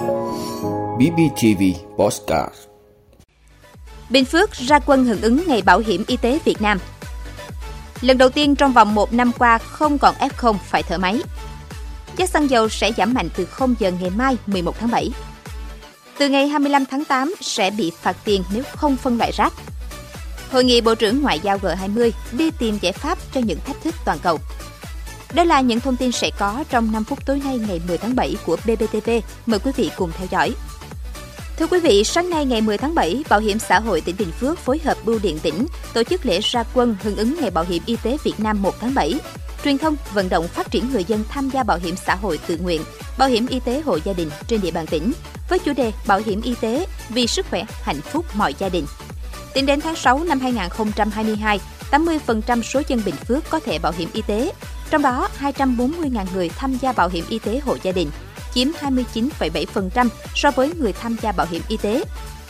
BBTV Postcard Bình Phước ra quân hưởng ứng Ngày Bảo hiểm Y tế Việt Nam. Lần đầu tiên trong vòng một năm qua không còn F0 phải thở máy. Giá xăng dầu sẽ giảm mạnh từ 0 giờ ngày mai 11 tháng 7. Từ ngày 25 tháng 8 sẽ bị phạt tiền nếu không phân loại rác. Hội nghị Bộ trưởng Ngoại giao G20 đi tìm giải pháp cho những thách thức toàn cầu. Đây là những thông tin sẽ có trong 5 phút tối nay ngày 10 tháng 7 của BBTV. Mời quý vị cùng theo dõi. Thưa quý vị, sáng nay ngày 10 tháng 7, Bảo hiểm xã hội tỉnh Bình Phước phối hợp Bưu điện tỉnh tổ chức lễ ra quân hưởng ứng Ngày Bảo hiểm Y tế Việt Nam 1 tháng 7. Truyền thông vận động phát triển người dân tham gia bảo hiểm xã hội tự nguyện, bảo hiểm y tế hộ gia đình trên địa bàn tỉnh với chủ đề Bảo hiểm y tế vì sức khỏe, hạnh phúc mọi gia đình. Tính đến tháng 6 năm 2022, 80% số dân Bình Phước có thẻ bảo hiểm y tế, trong đó 240.000 người tham gia bảo hiểm y tế hộ gia đình, chiếm 29,7% so với người tham gia bảo hiểm y tế.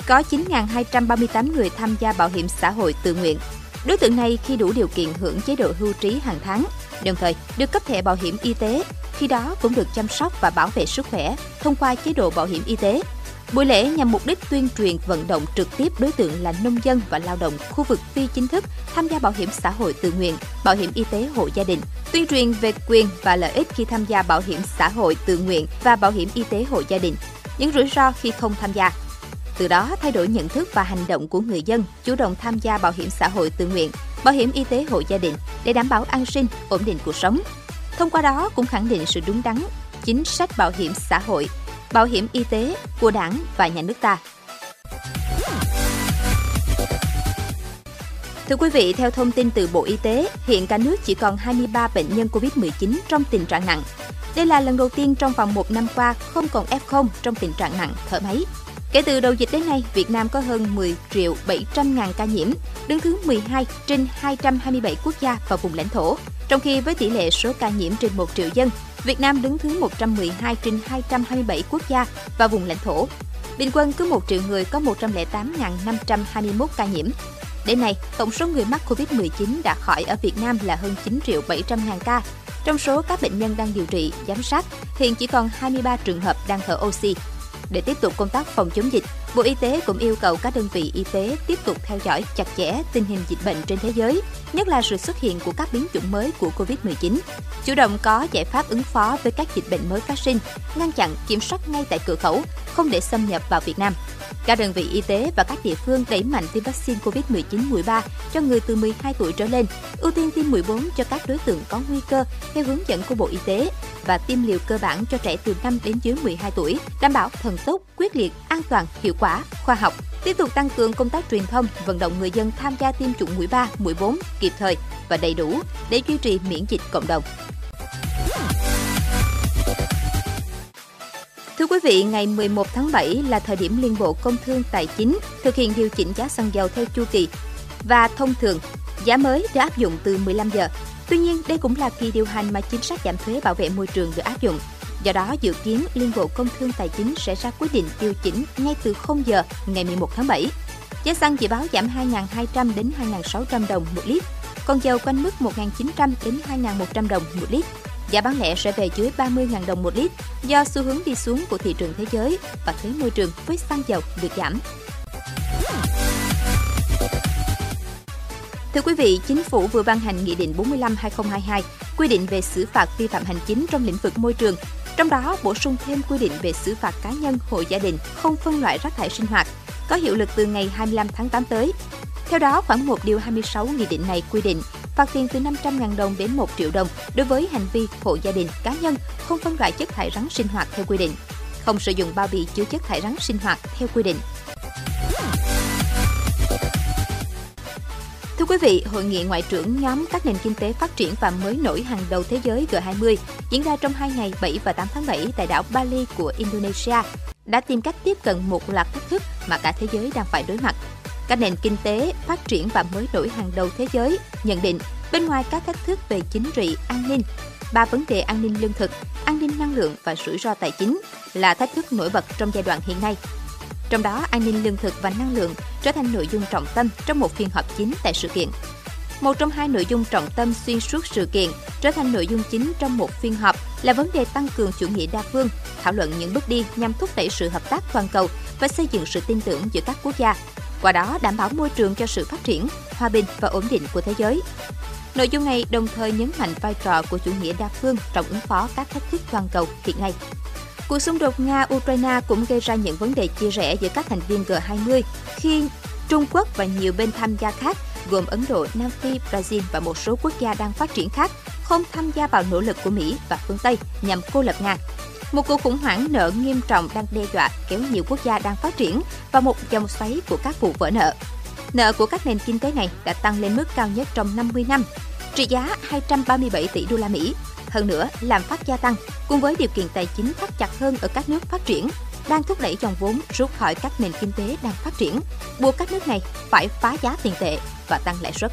Có 9.238 người tham gia bảo hiểm xã hội tự nguyện. Đối tượng này khi đủ điều kiện hưởng chế độ hưu trí hàng tháng, đồng thời được cấp thẻ bảo hiểm y tế, khi đó cũng được chăm sóc và bảo vệ sức khỏe thông qua chế độ bảo hiểm y tế. Buổi lễ nhằm mục đích tuyên truyền vận động trực tiếp đối tượng là nông dân và lao động khu vực phi chính thức tham gia bảo hiểm xã hội tự nguyện, bảo hiểm y tế hộ gia đình, tuyên truyền về quyền và lợi ích khi tham gia bảo hiểm xã hội tự nguyện và bảo hiểm y tế hộ gia đình, những rủi ro khi không tham gia. Từ đó thay đổi nhận thức và hành động của người dân chủ động tham gia bảo hiểm xã hội tự nguyện, bảo hiểm y tế hộ gia đình để đảm bảo an sinh, ổn định cuộc sống. Thông qua đó cũng khẳng định sự đúng đắn chính sách bảo hiểm xã hội bảo hiểm y tế của Đảng và nhà nước ta. Thưa quý vị, theo thông tin từ Bộ Y tế, hiện cả nước chỉ còn 23 bệnh nhân COVID-19 trong tình trạng nặng. Đây là lần đầu tiên trong vòng một năm qua không còn F0 trong tình trạng nặng thở máy. Kể từ đầu dịch đến nay, Việt Nam có hơn 10 triệu 700 ngàn ca nhiễm, đứng thứ 12 trên 227 quốc gia và vùng lãnh thổ. Trong khi với tỷ lệ số ca nhiễm trên 1 triệu dân, Việt Nam đứng thứ 112 trên 227 quốc gia và vùng lãnh thổ. Bình quân cứ 1 triệu người có 108.521 ca nhiễm. Đến nay, tổng số người mắc COVID-19 đã khỏi ở Việt Nam là hơn 9 triệu 700 ngàn ca. Trong số các bệnh nhân đang điều trị, giám sát, hiện chỉ còn 23 trường hợp đang thở oxy. Để tiếp tục công tác phòng chống dịch, Bộ Y tế cũng yêu cầu các đơn vị y tế tiếp tục theo dõi chặt chẽ tình hình dịch bệnh trên thế giới, nhất là sự xuất hiện của các biến chủng mới của COVID-19. Chủ động có giải pháp ứng phó với các dịch bệnh mới phát sinh, ngăn chặn, kiểm soát ngay tại cửa khẩu, không để xâm nhập vào Việt Nam. Các đơn vị y tế và các địa phương đẩy mạnh tiêm vaccine COVID-19 mũi 3 cho người từ 12 tuổi trở lên, ưu tiên tiêm mũi 4 cho các đối tượng có nguy cơ theo hướng dẫn của Bộ Y tế và tiêm liều cơ bản cho trẻ từ 5 đến dưới 12 tuổi, đảm bảo thần tốc, quyết liệt, an toàn, hiệu quả, khoa học. Tiếp tục tăng cường công tác truyền thông, vận động người dân tham gia tiêm chủng mũi 3, mũi 4 kịp thời và đầy đủ để duy trì miễn dịch cộng đồng. Vị, ngày 11 tháng 7 là thời điểm Liên Bộ Công Thương Tài chính thực hiện điều chỉnh giá xăng dầu theo chu kỳ và thông thường giá mới được áp dụng từ 15 giờ. Tuy nhiên, đây cũng là kỳ điều hành mà chính sách giảm thuế bảo vệ môi trường được áp dụng. Do đó, dự kiến Liên Bộ Công Thương Tài chính sẽ ra quyết định điều chỉnh ngay từ 0 giờ ngày 11 tháng 7. Giá xăng dự báo giảm 2.200 đến 2.600 đồng một lít, còn dầu quanh mức 1.900 đến 2.100 đồng một lít. Giá bán lẻ sẽ về dưới 30.000 đồng một lít do xu hướng đi xuống của thị trường thế giới và thuế môi trường với xăng dầu được giảm. Thưa quý vị, Chính phủ vừa ban hành Nghị định 45-2022 quy định về xử phạt vi phạm hành chính trong lĩnh vực môi trường, trong đó bổ sung thêm quy định về xử phạt cá nhân, hộ gia đình không phân loại rác thải sinh hoạt, có hiệu lực từ ngày 25 tháng 8 tới. Theo đó, khoảng 1 điều 26 nghị định này quy định phạt tiền từ 500.000 đồng đến 1 triệu đồng đối với hành vi hộ gia đình, cá nhân không phân loại chất thải rắn sinh hoạt theo quy định, không sử dụng bao bì chứa chất thải rắn sinh hoạt theo quy định. Thưa quý vị, hội nghị ngoại trưởng nhóm các nền kinh tế phát triển và mới nổi hàng đầu thế giới G20 diễn ra trong hai ngày 7 và 8 tháng 7 tại đảo Bali của Indonesia đã tìm cách tiếp cận một loạt thách thức mà cả thế giới đang phải đối mặt. Các nền kinh tế phát triển và mới nổi hàng đầu thế giới nhận định bên ngoài các thách thức về chính trị, an ninh, ba vấn đề an ninh lương thực, an ninh năng lượng và rủi ro tài chính là thách thức nổi bật trong giai đoạn hiện nay. Trong đó, an ninh lương thực và năng lượng trở thành nội dung trọng tâm trong một phiên họp chính tại sự kiện. Một trong hai nội dung trọng tâm xuyên suốt sự kiện trở thành nội dung chính trong một phiên họp là vấn đề tăng cường chủ nghĩa đa phương, thảo luận những bước đi nhằm thúc đẩy sự hợp tác toàn cầu và xây dựng sự tin tưởng giữa các quốc gia, qua đó đảm bảo môi trường cho sự phát triển, hòa bình và ổn định của thế giới. Nội dung này đồng thời nhấn mạnh vai trò của chủ nghĩa đa phương trong ứng phó các thách thức toàn cầu hiện nay. Cuộc xung đột Nga-Ukraine cũng gây ra những vấn đề chia rẽ giữa các thành viên G20 khi Trung Quốc và nhiều bên tham gia khác gồm Ấn Độ, Nam Phi, Brazil và một số quốc gia đang phát triển khác không tham gia vào nỗ lực của Mỹ và phương Tây nhằm cô lập Nga. Một cuộc khủng hoảng nợ nghiêm trọng đang đe dọa kéo nhiều quốc gia đang phát triển vào một dòng xoáy của các vụ vỡ nợ. Nợ của các nền kinh tế này đã tăng lên mức cao nhất trong 50 năm, trị giá 237 tỷ đô la Mỹ. Hơn nữa, lạm phát gia tăng cùng với điều kiện tài chính thắt chặt hơn ở các nước phát triển đang thúc đẩy dòng vốn rút khỏi các nền kinh tế đang phát triển, buộc các nước này phải phá giá tiền tệ và tăng lãi suất.